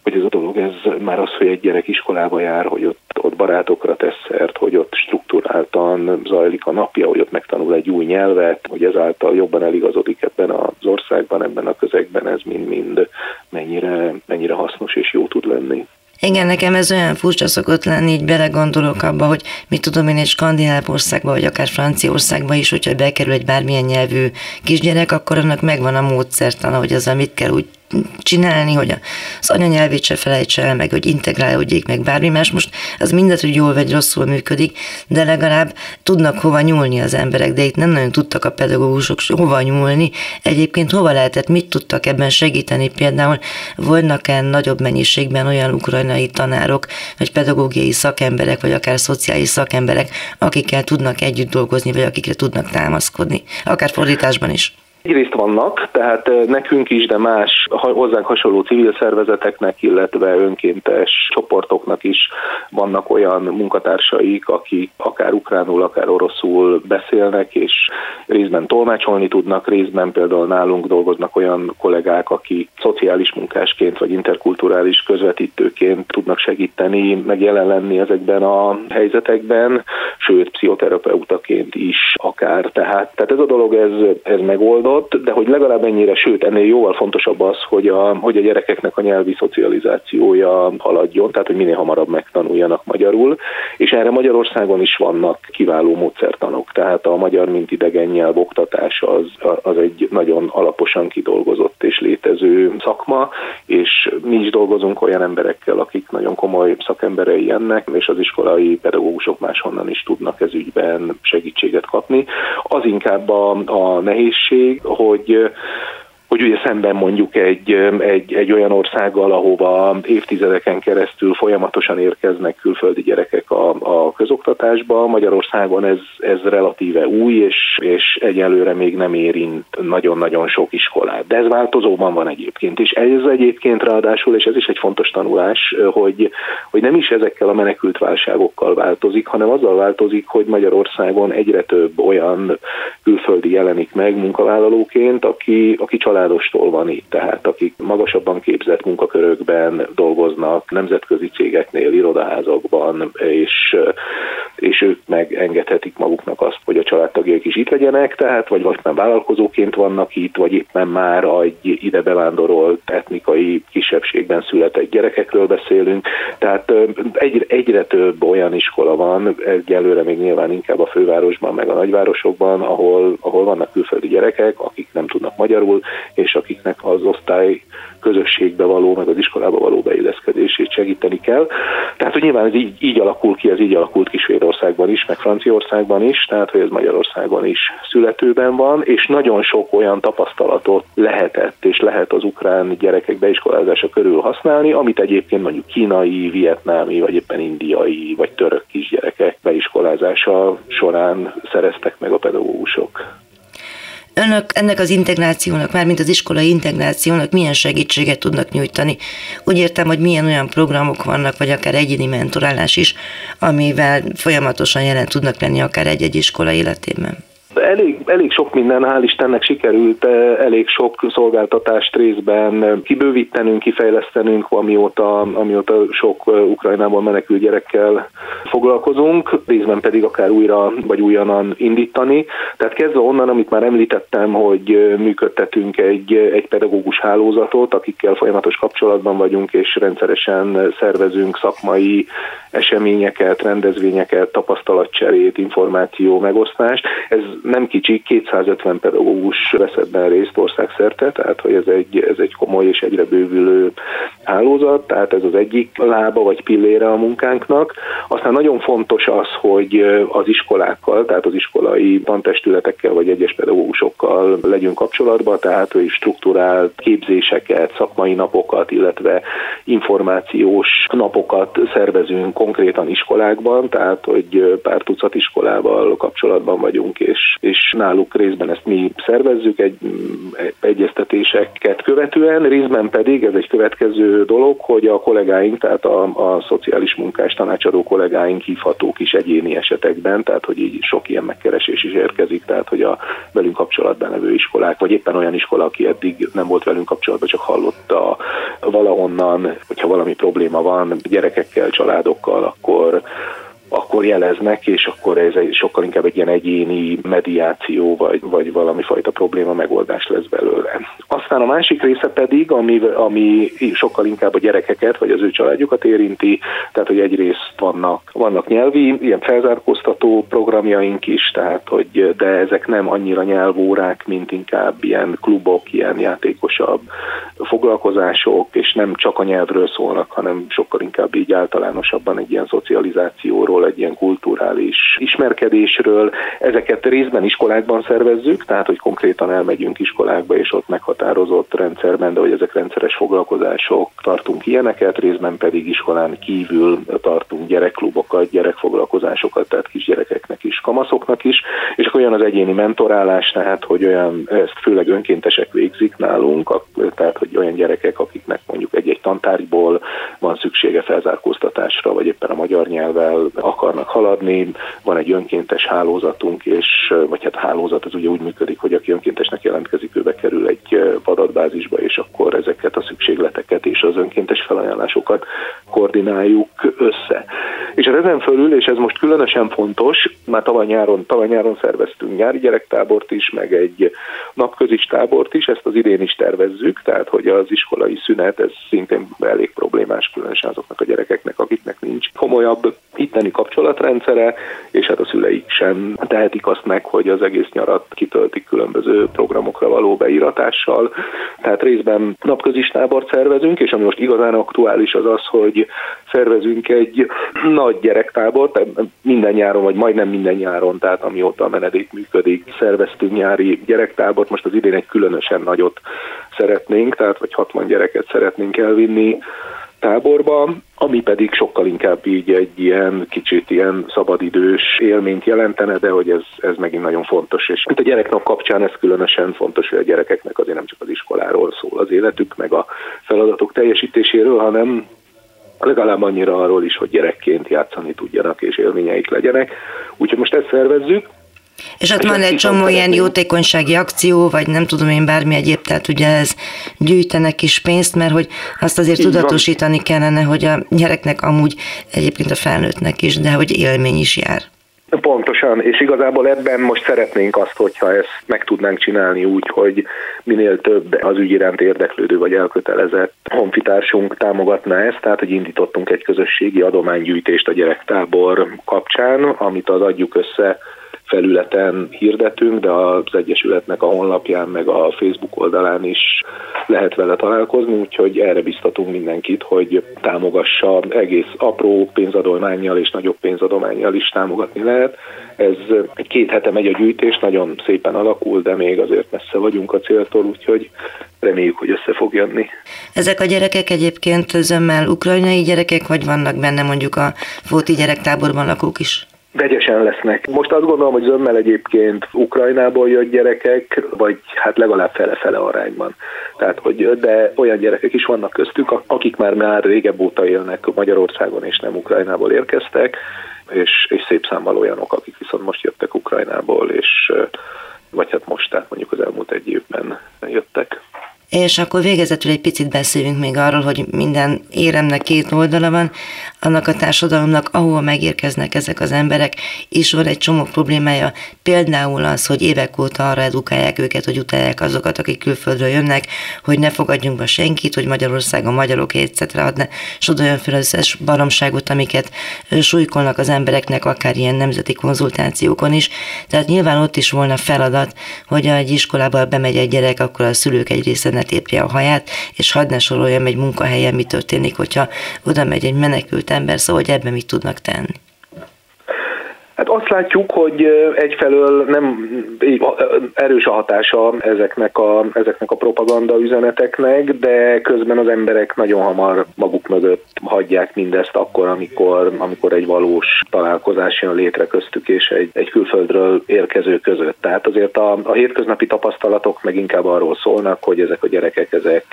hogy ez a dolog, ez már az, hogy egy gyerek iskolába jár, hogy ott, ott barátokra tesz szert, hogy ott struktúráltan zajlik a napja, hogy ott megtanul egy új nyelvet, hogy ezáltal jobban eligazodik ebben az országban, ebben a közegben, ez mind-mind mennyire, mennyire hasznos és jó tud lenni. Igen, nekem ez olyan furcsa szokott lenni, így belegondolok abba, hogy mit tudom én egy skandináv országba, vagy akár Franciaországba is, hogyha bekerül egy bármilyen nyelvű kisgyerek, akkor annak megvan a módszertan, hogy az, amit kell úgy csinálni, hogy az anyanyelvét se felejtse el, meg hogy integrálódjék, meg bármi más. Most az mindet, hogy jól vagy rosszul működik, de legalább tudnak hova nyúlni az emberek, de itt nem nagyon tudtak a pedagógusok hova nyúlni. Egyébként hova lehetett, mit tudtak ebben segíteni? Például voltak-e nagyobb mennyiségben olyan ukrajnai tanárok, vagy pedagógiai szakemberek, vagy akár szociális szakemberek, akikkel tudnak együtt dolgozni, vagy akikre tudnak támaszkodni, akár fordításban is? Egyrészt vannak, tehát nekünk is, de más hozzánk hasonló civil szervezeteknek, illetve önkéntes csoportoknak is vannak olyan munkatársaik, akik akár ukránul, akár oroszul beszélnek, és részben tolmácsolni tudnak, részben például nálunk dolgoznak olyan kollégák, akik szociális munkásként vagy interkulturális közvetítőként tudnak segíteni, meg jelen lenni ezekben a helyzetekben, sőt, pszichoterapeutaként is akár. Tehát, tehát ez a dolog, ez, ez megoldott adott, de hogy legalább ennyire, sőt ennél jóval fontosabb az, hogy a, hogy a gyerekeknek a nyelvi szocializációja haladjon, tehát hogy minél hamarabb megtanuljanak magyarul, és erre Magyarországon is vannak kiváló módszertanok, tehát a magyar mint idegen nyelv oktatás az, az egy nagyon alaposan kidolgozott és létező szakma, és mi is dolgozunk olyan emberekkel, akik nagyon komoly szakemberei ennek, és az iskolai pedagógusok máshonnan is tudnak ez ügyben segítséget kapni. Az inkább a, a nehézség, hogy hogy ugye szemben mondjuk egy, egy, egy olyan országgal, ahova évtizedeken keresztül folyamatosan érkeznek külföldi gyerekek a, a közoktatásba, Magyarországon ez, ez relatíve új, és, és egyelőre még nem érint nagyon-nagyon sok iskolát. De ez változóban van egyébként, és ez egyébként ráadásul, és ez is egy fontos tanulás, hogy, hogy nem is ezekkel a menekült válságokkal változik, hanem azzal változik, hogy Magyarországon egyre több olyan külföldi jelenik meg munkavállalóként, aki, aki család családostól van itt, tehát akik magasabban képzett munkakörökben dolgoznak, nemzetközi cégeknél, irodaházakban, és, és ők megengedhetik maguknak azt, családtagjaik is itt legyenek, tehát vagy már vállalkozóként vannak itt, vagy éppen már egy ide bevándorolt etnikai kisebbségben született gyerekekről beszélünk, tehát egyre, egyre több olyan iskola van, egyelőre még nyilván inkább a fővárosban, meg a nagyvárosokban, ahol, ahol vannak külföldi gyerekek, akik nem tudnak magyarul, és akiknek az osztály közösségbe való, meg az iskolába való beilleszkedését segíteni kell. Tehát, hogy nyilván ez így, így alakul ki, ez így alakult ki Svédországban is, meg Franciaországban is, tehát, hogy ez Magyarországon is születőben van, és nagyon sok olyan tapasztalatot lehetett, és lehet az ukrán gyerekek beiskolázása körül használni, amit egyébként mondjuk kínai, vietnámi, vagy éppen indiai, vagy török kisgyerekek beiskolázása során szereztek meg a pedagógusok. Önök ennek az integrációnak, mármint az iskolai integrációnak milyen segítséget tudnak nyújtani? Úgy értem, hogy milyen olyan programok vannak, vagy akár egyéni mentorálás is, amivel folyamatosan jelen tudnak lenni akár egy-egy iskola életében. Elég, elég sok minden, hál' Istennek sikerült eh, elég sok szolgáltatást részben kibővítenünk, kifejlesztenünk, amióta, amióta sok eh, Ukrajnából menekült gyerekkel foglalkozunk, részben pedig akár újra vagy újonnan indítani. Tehát kezdve onnan, amit már említettem, hogy eh, működtetünk egy, egy pedagógus hálózatot, akikkel folyamatos kapcsolatban vagyunk, és rendszeresen szervezünk szakmai eseményeket, rendezvényeket, tapasztalatcserét, információ megosztást. Ez nem kicsi, 250 pedagógus vesz ebben részt országszerte, tehát hogy ez egy, ez egy komoly és egyre bővülő hálózat, tehát ez az egyik lába vagy pillére a munkánknak. Aztán nagyon fontos az, hogy az iskolákkal, tehát az iskolai tantestületekkel vagy egyes pedagógusokkal legyünk kapcsolatban, tehát hogy struktúrált képzéseket, szakmai napokat, illetve információs napokat szervezünk konkrétan iskolákban, tehát hogy pár tucat iskolával kapcsolatban vagyunk, és és náluk részben ezt mi szervezzük egy, egy egyeztetéseket követően, részben pedig ez egy következő dolog, hogy a kollégáink, tehát a, a szociális munkás tanácsadó kollégáink hívhatók is egyéni esetekben, tehát hogy így sok ilyen megkeresés is érkezik, tehát hogy a velünk kapcsolatban levő iskolák, vagy éppen olyan iskola, aki eddig nem volt velünk kapcsolatban, csak hallotta valahonnan, hogyha valami probléma van gyerekekkel, családokkal, akkor akkor jeleznek, és akkor ez egy, sokkal inkább egy ilyen egyéni mediáció, vagy, vagy valami fajta probléma megoldás lesz belőle. Aztán a másik része pedig, ami, ami sokkal inkább a gyerekeket, vagy az ő családjukat érinti, tehát hogy egyrészt vannak, vannak nyelvi, ilyen felzárkóztató programjaink is, tehát hogy de ezek nem annyira nyelvórák, mint inkább ilyen klubok, ilyen játékosabb foglalkozások, és nem csak a nyelvről szólnak, hanem sokkal inkább így általánosabban egy ilyen szocializációról, egy ilyen kulturális ismerkedésről. Ezeket részben iskolákban szervezzük, tehát hogy konkrétan elmegyünk iskolákba, és ott meghatározott rendszerben, de hogy ezek rendszeres foglalkozások, tartunk ilyeneket, részben pedig iskolán kívül tartunk gyerekklubokat, gyerekfoglalkozásokat, tehát kisgyerekeknek is, kamaszoknak is, és akkor olyan az egyéni mentorálás, tehát hogy olyan, ezt főleg önkéntesek végzik nálunk, tehát hogy olyan gyerekek, akiknek mondjuk egy-egy tantárgyból van szüksége felzárkóztatásra, vagy éppen a magyar nyelvvel akarnak haladni, van egy önkéntes hálózatunk, és vagy hát a hálózat az ugye úgy működik, hogy aki önkéntesnek jelentkezik, ő bekerül egy adatbázisba, és akkor ezeket a szükségleteket és az önkéntes felajánlásokat koordináljuk össze. És ezen fölül, és ez most különösen fontos, már tavaly nyáron, tavaly nyáron szerveztünk nyári gyerektábort is, meg egy napközis tábort is, ezt az idén is tervezzük, tehát hogy az iskolai szünet, ez szintén elég problémás, különösen azoknak a gyerekeknek, akiknek nincs komolyabb itteni kapcsolatrendszere, és hát a szüleik sem tehetik azt meg, hogy az egész nyarat kitöltik különböző programokra való beíratással. Tehát részben napközis tábort szervezünk, és ami most igazán aktuális az az, hogy szervezünk egy nagy gyerektábort, minden nyáron, vagy majdnem minden nyáron, tehát amióta a menedék működik, szerveztünk nyári gyerektábort, most az idén egy különösen nagyot szeretnénk, tehát vagy 60 gyereket szeretnénk elvinni táborba, ami pedig sokkal inkább így egy ilyen kicsit ilyen szabadidős élményt jelentene, de hogy ez, ez megint nagyon fontos. És itt a gyereknap kapcsán ez különösen fontos, hogy a gyerekeknek azért nem csak az iskoláról szól az életük, meg a feladatok teljesítéséről, hanem legalább annyira arról is, hogy gyerekként játszani tudjanak és élményeik legyenek. Úgyhogy most ezt szervezzük, És ott van egy csomó ilyen jótékonysági akció, vagy nem tudom én bármi egyéb, tehát ugye ez gyűjtenek is pénzt, mert hogy azt azért Így tudatosítani van. kellene, hogy a gyereknek amúgy egyébként a felnőttnek is, de hogy élmény is jár. Pontosan, és igazából ebben most szeretnénk azt, hogyha ezt meg tudnánk csinálni úgy, hogy minél több az ügy iránt érdeklődő vagy elkötelezett honfitársunk támogatná ezt, tehát hogy indítottunk egy közösségi adománygyűjtést a gyerektábor kapcsán, amit az adjuk össze felületen hirdetünk, de az Egyesületnek a honlapján, meg a Facebook oldalán is lehet vele találkozni, úgyhogy erre biztatunk mindenkit, hogy támogassa egész apró pénzadományjal és nagyobb pénzadományjal is támogatni lehet. Ez két hete megy a gyűjtés, nagyon szépen alakul, de még azért messze vagyunk a céltól, úgyhogy reméljük, hogy össze fog jönni. Ezek a gyerekek egyébként zömmel ukrajnai gyerekek, vagy vannak benne mondjuk a Fóti gyerektáborban lakók is? Vegyesen lesznek. Most azt gondolom, hogy zömmel egyébként Ukrajnából jött gyerekek, vagy hát legalább fele-fele arányban. Tehát, hogy, de olyan gyerekek is vannak köztük, akik már már régebb óta élnek Magyarországon, és nem Ukrajnából érkeztek, és, és szép számmal olyanok, akik viszont most jöttek Ukrajnából, és vagy hát most, tehát mondjuk az elmúlt egy évben jöttek. És akkor végezetül egy picit beszélünk még arról, hogy minden éremnek két oldala van, annak a társadalomnak, ahol megérkeznek ezek az emberek, is van egy csomó problémája. Például az, hogy évek óta arra edukálják őket, hogy utálják azokat, akik külföldről jönnek, hogy ne fogadjunk be senkit, hogy Magyarországon magyarok, etc. adne, sodoljon fel az összes baromságot, amiket súlykolnak az embereknek, akár ilyen nemzeti konzultációkon is. Tehát nyilván ott is volna feladat, hogy egy iskolába bemegy egy gyerek, akkor a szülők egy része ne tépje a haját, és hadd ne soroljam egy munkahelyen, mi történik, hogyha oda megy egy menekült ember, szóval hogy ebben mit tudnak tenni. Hát azt látjuk, hogy egyfelől nem erős a hatása ezeknek a, ezeknek a propaganda üzeneteknek, de közben az emberek nagyon hamar maguk mögött hagyják mindezt akkor, amikor, amikor egy valós találkozás jön létre köztük és egy, egy külföldről érkező között. Tehát azért a, a hétköznapi tapasztalatok meg inkább arról szólnak, hogy ezek a gyerekek, ezek,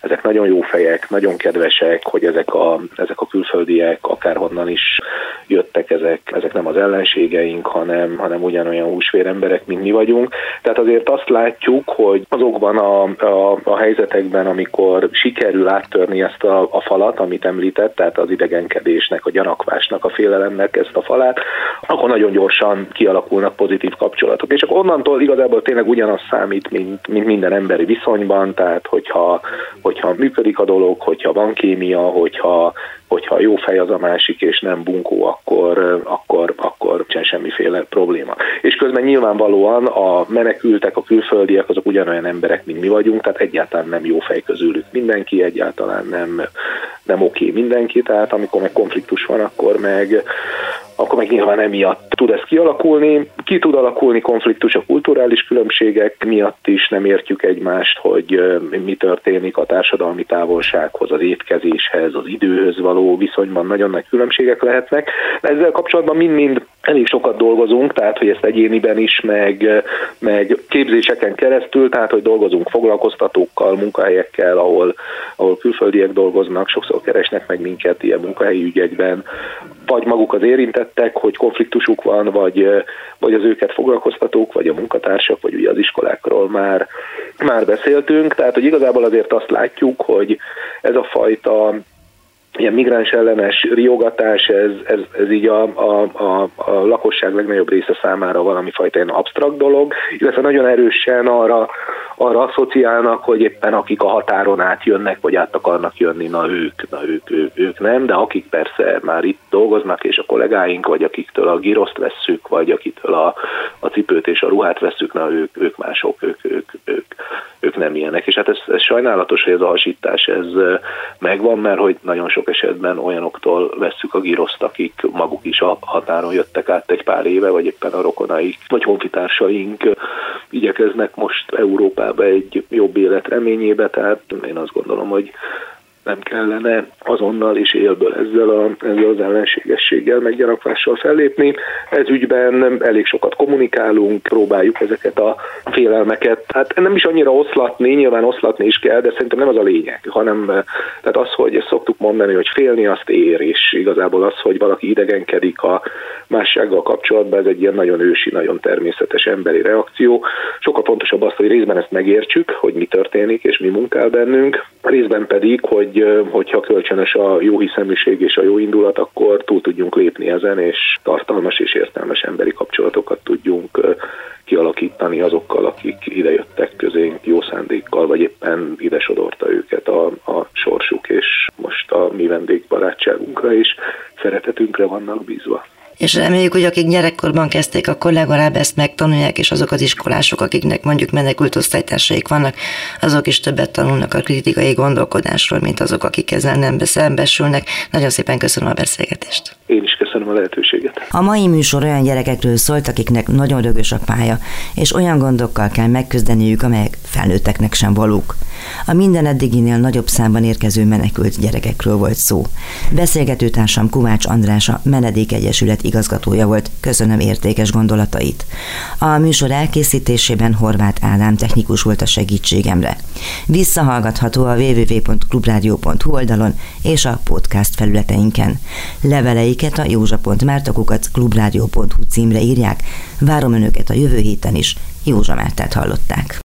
ezek nagyon jó fejek, nagyon kedvesek, hogy ezek a, ezek a külföldiek akárhonnan is jöttek, ezek, ezek nem az ellenség, ellenségeink, hanem, hanem ugyanolyan húsvér emberek, mint mi vagyunk. Tehát azért azt látjuk, hogy azokban a, a, a helyzetekben, amikor sikerül áttörni ezt a, a falat, amit említett, tehát az idegenkedésnek, a gyanakvásnak, a félelemnek ezt a falát, akkor nagyon gyorsan kialakulnak pozitív kapcsolatok. És akkor onnantól igazából tényleg ugyanaz számít, mint, mint minden emberi viszonyban, tehát hogyha, hogyha működik a dolog, hogyha van kémia, hogyha hogyha jó fej az a másik, és nem bunkó, akkor, akkor, akkor sem semmiféle probléma. És közben nyilvánvalóan a menekültek, a külföldiek, azok ugyanolyan emberek, mint mi vagyunk, tehát egyáltalán nem jó fej közülük mindenki, egyáltalán nem, nem oké mindenki, tehát amikor meg konfliktus van, akkor meg, akkor meg nyilván emiatt tud ez kialakulni. Ki tud alakulni konfliktus a kulturális különbségek miatt is, nem értjük egymást, hogy mi történik a társadalmi távolsághoz, az étkezéshez, az időhöz való viszonyban nagyon nagy különbségek lehetnek. Ezzel kapcsolatban mind-mind elég sokat dolgozunk, tehát hogy ezt egyéniben is, meg, meg képzéseken keresztül, tehát hogy dolgozunk foglalkoztatókkal, munkahelyekkel, ahol, ahol külföldiek dolgoznak, sokszor keresnek meg minket ilyen munkahelyi ügyekben, vagy maguk az érintettek, hogy konfliktusuk van, vagy, vagy az őket foglalkoztatók, vagy a munkatársak, vagy ugye az iskolákról már, már beszéltünk, tehát hogy igazából azért azt látjuk, hogy ez a fajta ilyen migráns ellenes riogatás, ez, ez, ez így a, a, a, a lakosság legnagyobb része számára valami fajta ilyen absztrakt dolog, illetve nagyon erősen arra, arra asszociálnak, hogy éppen akik a határon átjönnek, vagy át akarnak jönni, na ők, na ők, ők, ők nem, de akik persze már itt dolgoznak, és a kollégáink, vagy akiktől a giroszt vesszük, vagy akitől a, a cipőt és a ruhát vesszük, na ők, ők mások, ők, ők, ők, ők nem ilyenek. És hát ez, ez sajnálatos, hogy ez a hasítás ez megvan, mert hogy nagyon sok esetben olyanoktól vesszük a giroszt, akik maguk is a határon jöttek át egy pár éve, vagy éppen a rokonaik, vagy honfitársaink igyekeznek most Európába egy jobb élet reményébe, tehát én azt gondolom, hogy nem kellene azonnal és élből ezzel, a, ezzel az ellenségességgel, meg gyanakvással fellépni. Ez ügyben elég sokat kommunikálunk, próbáljuk ezeket a félelmeket, hát nem is annyira oszlatni, nyilván oszlatni is kell, de szerintem nem az a lényeg, hanem tehát az, hogy ezt szoktuk mondani, hogy félni azt ér, és igazából az, hogy valaki idegenkedik a mássággal kapcsolatban, ez egy ilyen nagyon ősi, nagyon természetes emberi reakció. Sokkal fontosabb az, hogy részben ezt megértsük, hogy mi történik és mi munkál bennünk, részben pedig, hogy hogyha kölcsönös a jó hiszeműség és a jó indulat, akkor túl tudjunk lépni ezen, és tartalmas és értelmes emberi kapcsolatokat tudjunk kialakítani azokkal, akik idejöttek közénk jó szándékkal, vagy éppen ide sodorta őket a, a sorsuk, és most a mi vendégbarátságunkra és szeretetünkre vannak bízva és reméljük, hogy akik gyerekkorban kezdték, akkor legalább ezt megtanulják, és azok az iskolások, akiknek mondjuk menekült osztálytársaik vannak, azok is többet tanulnak a kritikai gondolkodásról, mint azok, akik ezzel nem szembesülnek. Nagyon szépen köszönöm a beszélgetést. Én is köszönöm a lehetőséget. A mai műsor olyan gyerekekről szólt, akiknek nagyon rögös a pálya, és olyan gondokkal kell megküzdeniük, amelyek felnőtteknek sem valók. A minden eddiginél nagyobb számban érkező menekült gyerekekről volt szó. Beszélgetőtársam Kovács a Menedék Egyesület igazgatója volt, köszönöm értékes gondolatait. A műsor elkészítésében Horváth Ádám technikus volt a segítségemre. Visszahallgatható a www.clubradio.hu oldalon és a podcast felületeinken. Leveleiket a józsa.mártakukat clubradio.hu címre írják. Várom önöket a jövő héten is. Józsa Mártát hallották.